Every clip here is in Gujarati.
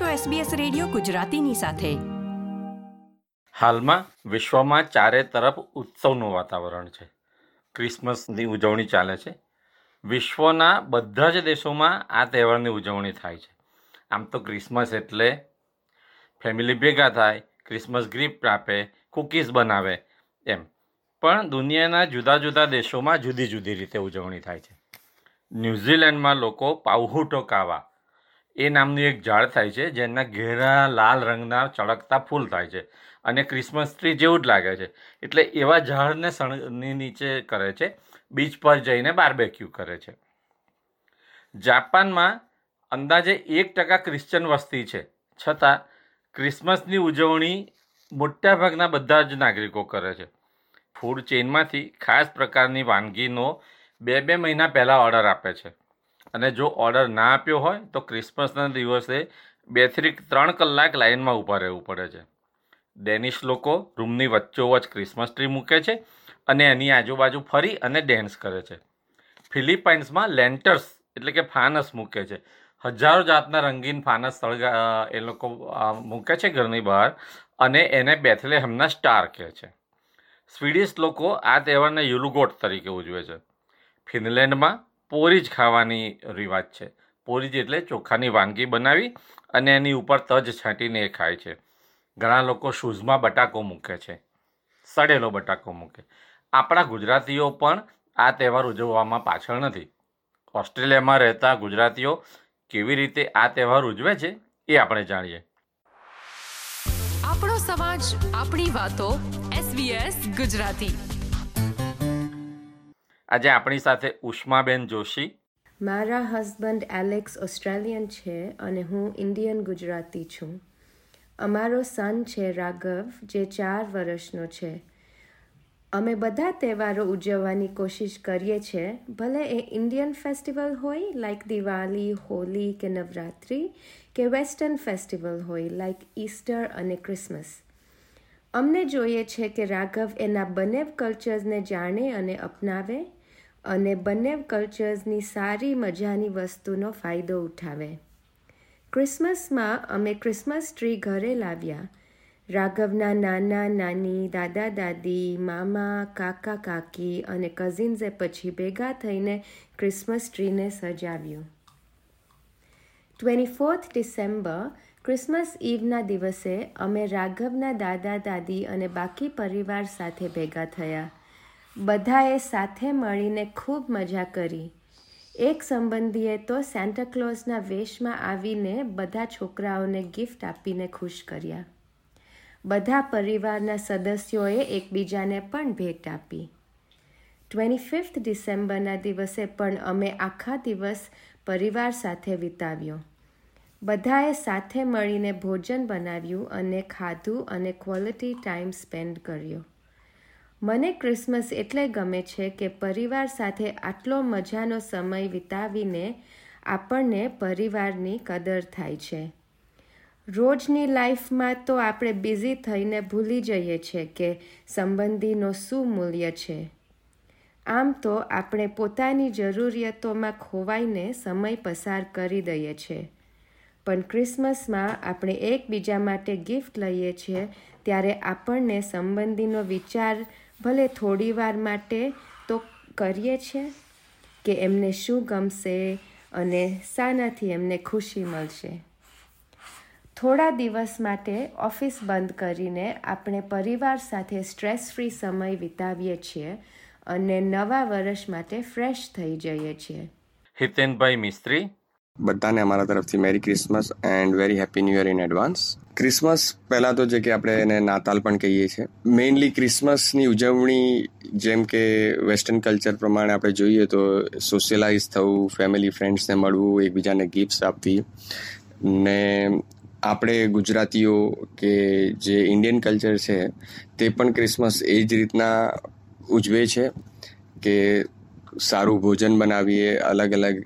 છો SBS રેડિયો ગુજરાતીની સાથે. હાલમાં વિશ્વમાં ચારે તરફ ઉત્સવનું વાતાવરણ છે. ક્રિસમસની ઉજવણી ચાલે છે. વિશ્વના બધા જ દેશોમાં આ તહેવારની ઉજવણી થાય છે. આમ તો ક્રિસમસ એટલે ફેમિલી ભેગા થાય, ક્રિસમસ ગિફ્ટ આપે, કૂકીઝ બનાવે એમ. પણ દુનિયાના જુદા જુદા દેશોમાં જુદી જુદી રીતે ઉજવણી થાય છે. ન્યૂઝીલેન્ડમાં લોકો પાઉહુટો કાવા એ નામનું એક ઝાડ થાય છે, જેના ઘેરા લાલ રંગના ચળકતા ફૂલ થાય છે અને ક્રિસમસ ટ્રી જેવું જ લાગે છે. એટલે એવા ઝાડને સણની નીચે કરે છે, બીચ પર જઈને બારબેક્યુ કરે છે. જાપાનમાં અંદાજે એક ટકા ક્રિશ્ચન વસ્તી છે, છતાં ક્રિસમસની ઉજવણી મોટાભાગના બધા જ નાગરિકો કરે છે. ફૂડ ચેઇનમાંથી ખાસ પ્રકારની વાનગીનો બે બે મહિના પહેલાં ઓર્ડર આપે છે. અને જો ઓર્ડર ના આપ્યો હોય, તો ક્રિસમસના દિવસે બેથી ત્રણ કલાક લાઇનમાં ઊભા રહેવું પડે છે. ડેનિશ લોકો રૂમની વચ્ચોવચ ક્રિસમસ ટ્રી મૂકે છે અને એની આજુબાજુ ફરી અને ડેન્સ કરે છે. ફિલિપાઇન્સમાં લેન્ટર્સ એટલે કે ફાનસ મૂકે છે. હજારો જાતના રંગીન ફાનસ સળગા એ લોકો મૂકે છે ઘરની બહાર અને એને બેથલેહેમના સ્ટાર કહે છે. સ્વીડિશ લોકો આ તહેવારને યુલુગોટ તરીકે ઉજવે છે. ફિનલેન્ડમાં પોરીજ ખાવાની રિવાજ છે. પોરીજ એટલે ચોખાની વાનગી બનાવી અને એની ઉપર તજ છાંટીને એ ખાય છે. ઘણા લોકો શૂઝમાં બટાકો મૂકે છે. સડેલો બટાકો મૂકે. આપણા ગુજરાતીઓ પણ આ તહેવાર ઉજવવામાં પાછળ નથી. ઓસ્ટ્રેલિયામાં રહેતા ગુજરાતીઓ કેવી રીતે આ તહેવાર ઉજવે છે એ આપણે જાણીએ. આપણો સમાજ, આપણી વાતો SBS ગુજરાતી. આજે આપણી સાથે ઉષ્માબેન જોશી. મારા હસબન્ડ એલેક્સ ઓસ્ટ્રેલિયન છે અને હું ઇન્ડિયન ગુજરાતી છું. અમારો સન છે રાઘવ, જે ચાર વર્ષનો છે. અમે બધા તહેવારો ઉજવવાની કોશિશ કરીએ છીએ ભલે એ ઇન્ડિયન ફેસ્ટિવલ હોય, લાઈક દિવાળી, હોલી કે નવરાત્રિ, કે વેસ્ટર્ન ફેસ્ટિવલ હોય, લાઈક ઈસ્ટર અને ક્રિસમસ. અમને જોઈએ છે કે રાઘવ એના બંને કલ્ચર્સને જાણે અને અપનાવે અને બંને કલ્ચર્સની સારી મજાની વસ્તુનો ફાયદો ઉઠાવે. ક્રિસમસમાં અમે ક્રિસમસ ટ્રી ઘરે લાવ્યા. રાઘવના નાના, નાની, દાદા, દાદી, મામા, કાકા, કાકી અને કઝિન્સે પછી ભેગા થઈને ક્રિસમસ ટ્રીને સજાવ્યું. ટ્વેન્ટી ફોર્થ ડિસેમ્બર ક્રિસમસ ઇવના દિવસે અમે રાઘવના દાદા, દાદી અને બાકી પરિવાર સાથે ભેગા થયા. બધાએ સાથે મળીને ખૂબ મજા કરી. એક સંબંધીએ તો સેન્ટાક્લોઝના વેશમાં આવીને બધા છોકરાઓને ગિફ્ટ આપીને ખુશ કર્યા. બધા પરિવારના સદસ્યોએ એકબીજાને પણ ભેટ આપી. ટ્વેન્ટી ફિફ્થ ડિસેમ્બરના દિવસે પણ અમે આખા દિવસ પરિવાર સાથે વિતાવ્યો. બધાએ સાથે મળીને ભોજન બનાવ્યું અને ખાધું અને ક્વોલિટી ટાઈમ સ્પેન્ડ કર્યો. મને ક્રિસમસ એટલે ગમે છે કે પરિવાર સાથે આટલો મજાનો સમય વિતાવીને આપણને પરિવારની કદર થાય છે. રોજની લાઈફમાં તો આપણે બિઝી થઈને ભૂલી જઈએ છીએ કે સંબંધીનો શું મૂલ્ય છે. આમ તો આપણે પોતાની જરૂરિયાતોમાં ખોવાઈને સમય પસાર કરી દઈએ છીએ. પણ ક્રિસમસમાં આપણે એકબીજા માટે ગિફ્ટ લઈએ છીએ ત્યારે આપણને સંબંધીનો વિચાર ભલે થોડીવાર માટે તો કરીએ છીએ કે એમને શું ગમશે અને શાનાથી એમને ખુશી મળશે. થોડા દિવસ માટે ઓફિસ બંધ કરીને આપણે પરિવાર સાથે સ્ટ્રેસ ફ્રી સમય વિતાવીએ છીએ અને નવા વર્ષ માટે ફ્રેશ થઈ જઈએ છીએ. હિતેનભાઈ મિસ્ત્રી. બધાને અમારા તરફથી merry Christmas and very happy new year in advance Christmas પહેલાં તો જે કે આપણે એને નાતાલ પણ કહીએ છીએ. મેઇનલી ક્રિસમસની ઉજવણી જેમ કે વેસ્ટર્ન કલ્ચર પ્રમાણે આપણે જોઈએ તો સોશિયલાઇઝ થવું ફેમિલી ફ્રેન્ડ્સને મળવું એકબીજાને ગિફ્ટ્સ આપવી. ને આપણે ગુજરાતીઓ કે જે ઇન્ડિયન કલ્ચર છે તે પણ ક્રિસમસ એ જ રીતના ઉજવે છે કે સારું ભોજન બનાવીએ, અલગ અલગ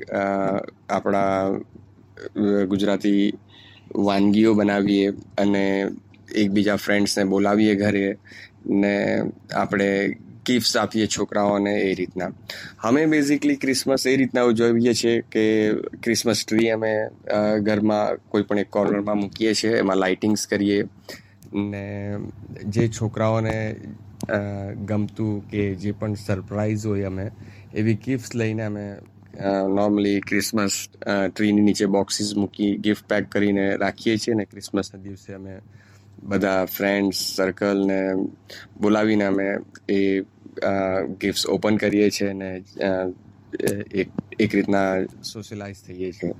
આપણા ગુજરાતી વાનગીઓ બનાવીએ અને એકબીજા ફ્રેન્ડ્સને બોલાવીએ ઘરે ને આપણે ગિફ્ટ્સ આપીએ છોકરાઓને એ રીતના. અમે બેઝિકલી ક્રિસમસ એ રીતના ઉજવીએ છીએ કે ક્રિસમસ ટ્રી અમે ઘરમાં કોઈ પણ એક કોર્નરમાં મૂકીએ છીએ, એમાં લાઇટિંગ્સ કરીએ ને જે છોકરાઓને ગમતું કે જે પણ સરપ્રાઈઝ હોય અમે, એવી ગિફ્ટ્સ લઈને અમે નોર્મલી ક્રિસમસ ટ્રીની નીચે બોક્સીસ મૂકી ગિફ્ટ પેક કરીને રાખીએ છીએ ને ક્રિસમસના દિવસે અમે બધા ફ્રેન્ડ્સ સર્કલને બોલાવીને અમે એ ગિફ્ટ્સ ઓપન કરીએ છીએ અને એક એક રીતના સોશિયલાઇઝ થઈએ છીએ.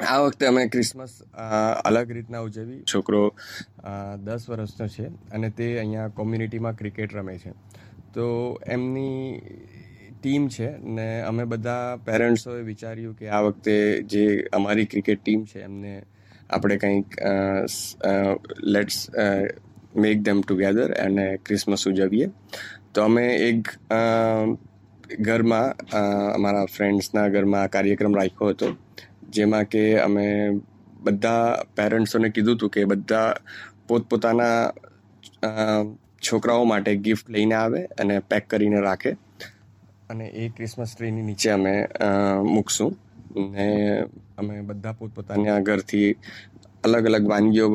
આ વખતે અમે ક્રિસમસ અલગ રીતના ઉજવી છોકરો દસ વર્ષનો છે અને તે અહીંયા કોમ્યુનિટીમાં ક્રિકેટ રમે છે. તો એમની ટીમ છે ને અમે બધા પેરેન્ટ્સોએ વિચાર્યું કે આ વખતે જે અમારી ક્રિકેટ ટીમ છે એમને આપણે કંઈક લેટ્સ મેક ધેમ ટુગેધર અને ક્રિસમસ ઉજવીએ. તો અમે એક ઘરમાં અમારા ફ્રેન્ડ્સના ઘરમાં કાર્યક્રમ રાખ્યો હતો, જેમાં કે અમે બધા પેરેન્ટ્સોને કીધું હતું કે બધા પોતપોતાના છોકરાઓ માટે ગિફ્ટ લઈને આવે અને પેક કરીને રાખે. અને એ ક્રિસમસ ટ્રીની નીચે અમે મૂકશું. ને અમે બધા પોતપોતાના ઘરથી અલગ અલગ વાનગીઓ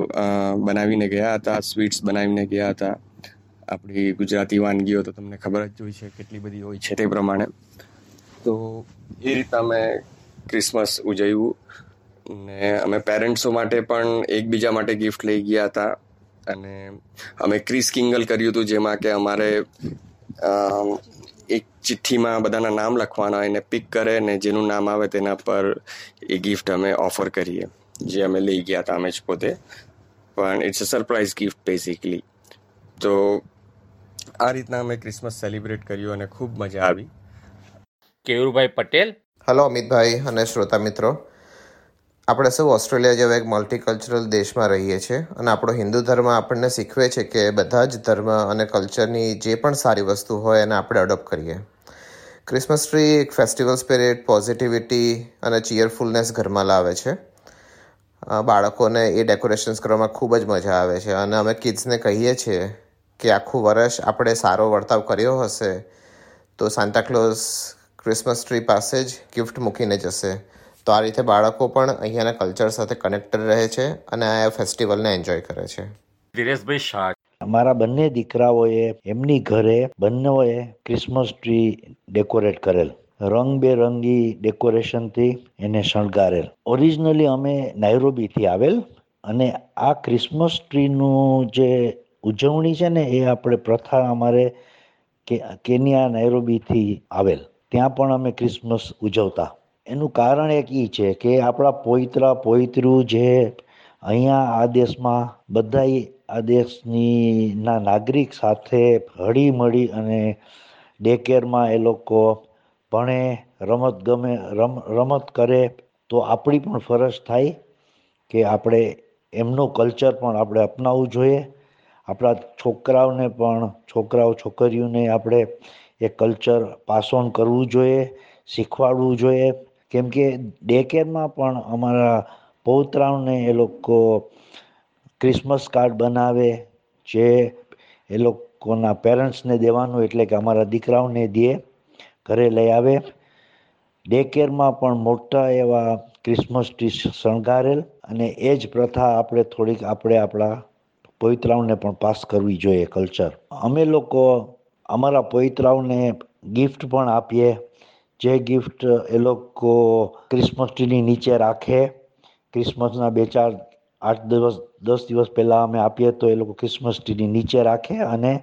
બનાવીને ગયા હતા સ્વીટ્સ બનાવીને ગયા હતા. આપણી ગુજરાતી વાનગીઓ તો તમને ખબર જ હોય છે કેટલી બધી હોય છે તે પ્રમાણે. તો એ રીતના અમે ક્રિસમસ ઉજવ્યું. ને અમે પેરેન્ટ્સો માટે પણ એકબીજા માટે ગિફ્ટ લઈ ગયા હતા. અને અમે ક્રિસ કિંગલ કર્યું હતું જેમાં કે અમારે એક ચિઠ્ઠીમાં બધાના નામ લખવાના હોય એને પિક કરે ને જેનું નામ આવે તેના પર એ ગિફ્ટ અમે ઓફર કરીએ જે અમે લઈ ગયા હતા અમે જ પોતે. પણ it's a surprise gift basically તો આ રીતના અમે ક્રિસમસ સેલિબ્રેટ કર્યું અને ખૂબ મજા આવી. કેયુરભાઈ પટેલ? હલો અમિતભાઈ અને શ્રોતા મિત્રો. આપણે સૌ ઓસ્ટ્રેલિયા જેવા એક મલ્ટીકલ્ચરલ દેશમાં રહીએ છીએ અને આપણો હિન્દુ ધર્મ આપણને શીખવે છે કે બધા જ ધર્મ અને કલ્ચરની જે પણ સારી વસ્તુ હોય એને આપણે અડોપ્ટ કરીએ. ક્રિસમસ ટ્રી એક ફેસ્ટિવલ સ્પિરિટ પોઝિટિવિટી અને ચીયરફુલનેસ ઘરમાં લાવે છે. બાળકોને એ ડેકોરેશન્સ કરવામાં ખૂબ જ મજા આવે છે અને અમે કિડ્સને કહીએ છીએ કે આખું વર્ષ આપણે સારો વર્તાવ કર્યો હશે તો સાન્તાક્લોઝ ક્રિસમસ ટ્રી પાસે જ ગિફ્ટ મૂકીને જશે. તો આ રીતે બાળકો પણ અહીંયાના કલ્ચર સાથે કનેક્ટેડ રહે છે અને આ ફેસ્ટિવલને એન્જોય કરે છે. ધીરેશભાઈ શાહ. અમારા બંને દીકરાઓએ એમની ઘરે બંનેઓએ ક્રિસમસ ટ્રી ડેકોરેટ કરેલ. રંગબેરંગી ડેકોરેશનથી એને શણગારેલ. ઓરિજિનલી અમે નાયરોબીથી આવેલ અને આ ક્રિસમસ ટ્રીનું જે ઉજવણી છે ને એ આપણે પ્રથા અમારે કેનિયા નાયરોબીથી આવેલ. ત્યાં પણ અમે ક્રિસમસ ઉજવતા. એનું કારણ એક એ છે કે આપણા પોઈત્રા પોઈત્રું જે અહીંયા આ દેશમાં બધા આ દેશની ના નાગરિક સાથે હળી મળી અને ડે કેરમાં એ લોકો ભણે, રમત ગમે, રમ, રમત કરે તો આપણી પણ ફરજ થાય કે આપણે એમનું કલ્ચર પણ આપણે અપનાવવું જોઈએ. આપણા છોકરાઓને પણ, છોકરાઓ, છોકરીઓને આપણે એ કલ્ચર પાસ ઓન કરવું જોઈએ, શીખવાડવું જોઈએ. કેમ કે ડે કેરમાં પણ અમારા પૌત્રાઓને એ લોકો ક્રિસમસ કાર્ડ બનાવે, જે એ લોકોના પેરેન્ટ્સને દેવાનું એટલે કે અમારા દીકરાઓને દે, ઘરે લઈ આવે. ડે કેરમાં પણ મોટા એવા ક્રિસમસ ટ્રી શણગારેલ અને એ જ પ્રથા આપણે થોડીક આપણે આપણા પવિત્રાઓને પણ પાસ કરવી જોઈએ કલ્ચર અમે લોકો અમારા પવિત્રાઓને ગિફ્ટ પણ આપીએ. જે ગિફ્ટ એ લોકો ક્રિસમસ ટ્રીની નીચે રાખે. ક્રિસમસના બે ચાર, આઠ દિવસ, દસ દિવસ પહેલાં અમે આપીએ તો એ લોકો ક્રિસમસ ટ્રીની નીચે રાખે અને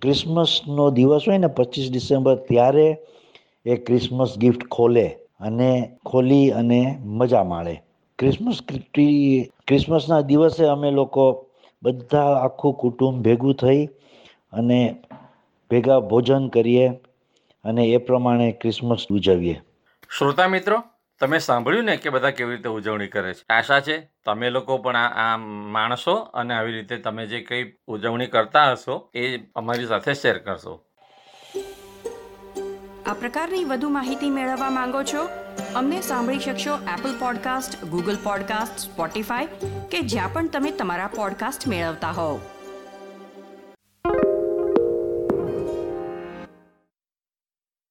ક્રિસમસનો દિવસ હોય ને પચીસ ડિસેમ્બર ત્યારે એ ક્રિસમસ ગિફ્ટ ખોલે અને ખોલી અને મજા માણે. ક્રિસમસ ટ્રી ક્રિસમસના દિવસે અમે લોકો બધા આખું કુટુંબ ભેગું થઈ અને ભેગા ભોજન કરીએ. અને એ પ્રમાણે ક્રિસમસ ઉજવીએ. શ્રોતા મિત્રો તમે સાંભળ્યું ને કે બધા કેવી રીતે ઉજવણી કરે છે? આશા છે તમે લોકો પણ આ માણસો અને આવી રીતે તમે જે કંઈ ઉજવણી કરતા હશો એ અમારી સાથે શેર કરશો. આ પ્રકારની વધુ માહિતી મેળવવા માંગો છો? અમને સાંભળી શકશો Apple podcast Google podcast Spotify કે જ્યાં પણ તમે તમારા પોડકાસ્ટ મેળવતા હોવ.